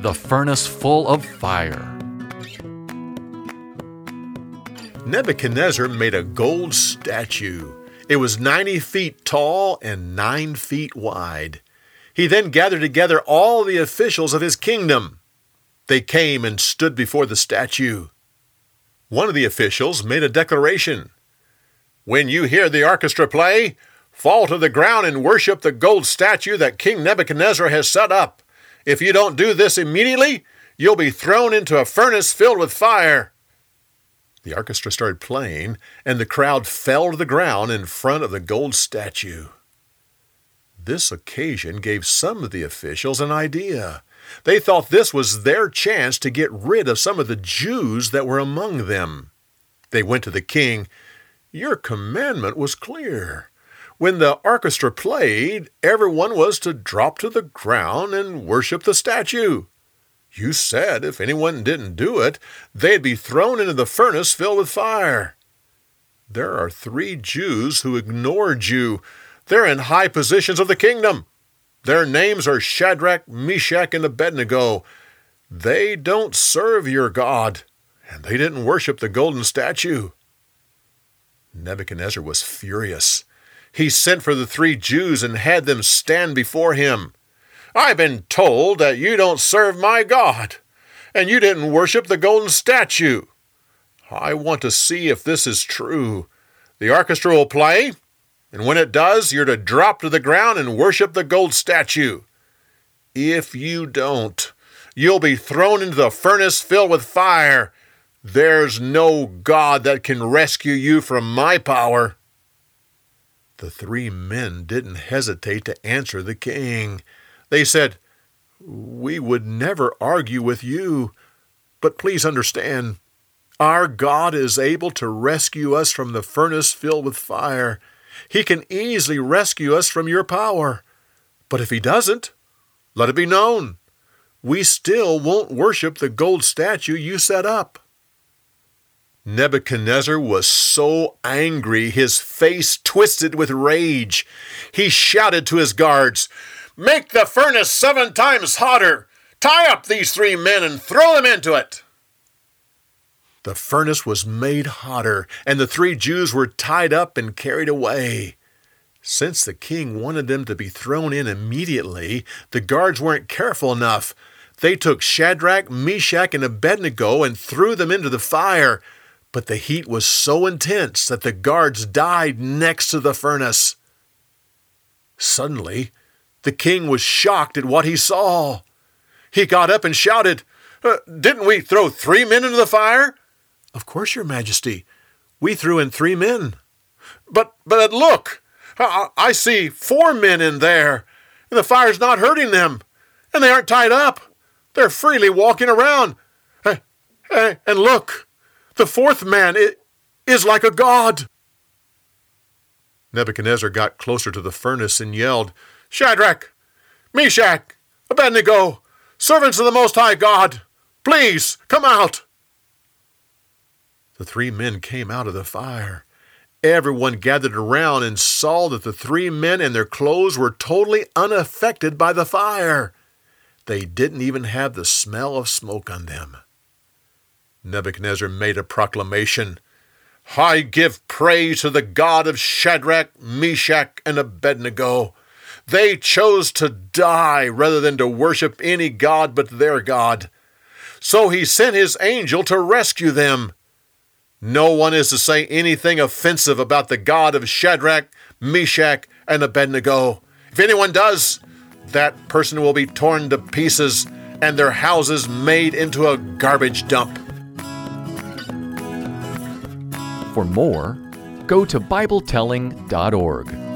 the furnace full of fire. Nebuchadnezzar made a gold statue. It was 90 feet tall and 9 feet wide. He then gathered together all the officials of his kingdom. They came and stood before the statue. One of the officials made a declaration. When you hear the orchestra play, fall to the ground and worship the gold statue that King Nebuchadnezzar has set up. If you don't do this immediately, you'll be thrown into a furnace filled with fire. The orchestra started playing, and the crowd fell to the ground in front of the gold statue. This occasion gave some of the officials an idea. They thought this was their chance to get rid of some of the Jews that were among them. They went to the king. Your commandment was clear. When the orchestra played, everyone was to drop to the ground and worship the statue. You said if anyone didn't do it, they'd be thrown into the furnace filled with fire. There are three Jews who ignored you. They're in high positions of the kingdom. Their names are Shadrach, Meshach, and Abednego. They don't serve your God, and they didn't worship the golden statue. Nebuchadnezzar was furious. He sent for the three Jews and had them stand before him. I've been told that you don't serve my God, and you didn't worship the golden statue. I want to see if this is true. The orchestra will play, and when it does, you're to drop to the ground and worship the gold statue. If you don't, you'll be thrown into the furnace filled with fire. There's no God that can rescue you from my power. The three men didn't hesitate to answer the king. They said, We would never argue with you, but please understand, our God is able to rescue us from the furnace filled with fire. He can easily rescue us from your power. But if He doesn't, let it be known, we still won't worship the gold statue you set up. Nebuchadnezzar was so angry his face twisted with rage. He shouted to his guards, Make the furnace seven times hotter! Tie up these three men and throw them into it! The furnace was made hotter, and the three Jews were tied up and carried away. Since the king wanted them to be thrown in immediately, the guards weren't careful enough. They took Shadrach, Meshach, and Abednego and threw them into the fire. But the heat was so intense that the guards died next to the furnace. Suddenly, the king was shocked at what he saw. He got up and shouted, uh, Didn't we throw three men into the fire? Of course, Your Majesty. We threw in three men. But, but look, I, see four men in there, and the fire's not hurting them, and they aren't tied up. They're freely walking around. And look, the fourth man is like a god. Nebuchadnezzar got closer to the furnace and yelled, Shadrach, Meshach, Abednego, servants of the Most High God, please come out. The three men came out of the fire. Everyone gathered around and saw that the three men and their clothes were totally unaffected by the fire. They didn't even have the smell of smoke on them. Nebuchadnezzar made a proclamation I give praise to the God of Shadrach, Meshach, and Abednego. They chose to die rather than to worship any God but their God. So he sent his angel to rescue them. No one is to say anything offensive about the God of Shadrach, Meshach, and Abednego. If anyone does, that person will be torn to pieces and their houses made into a garbage dump. For more, go to BibleTelling.org.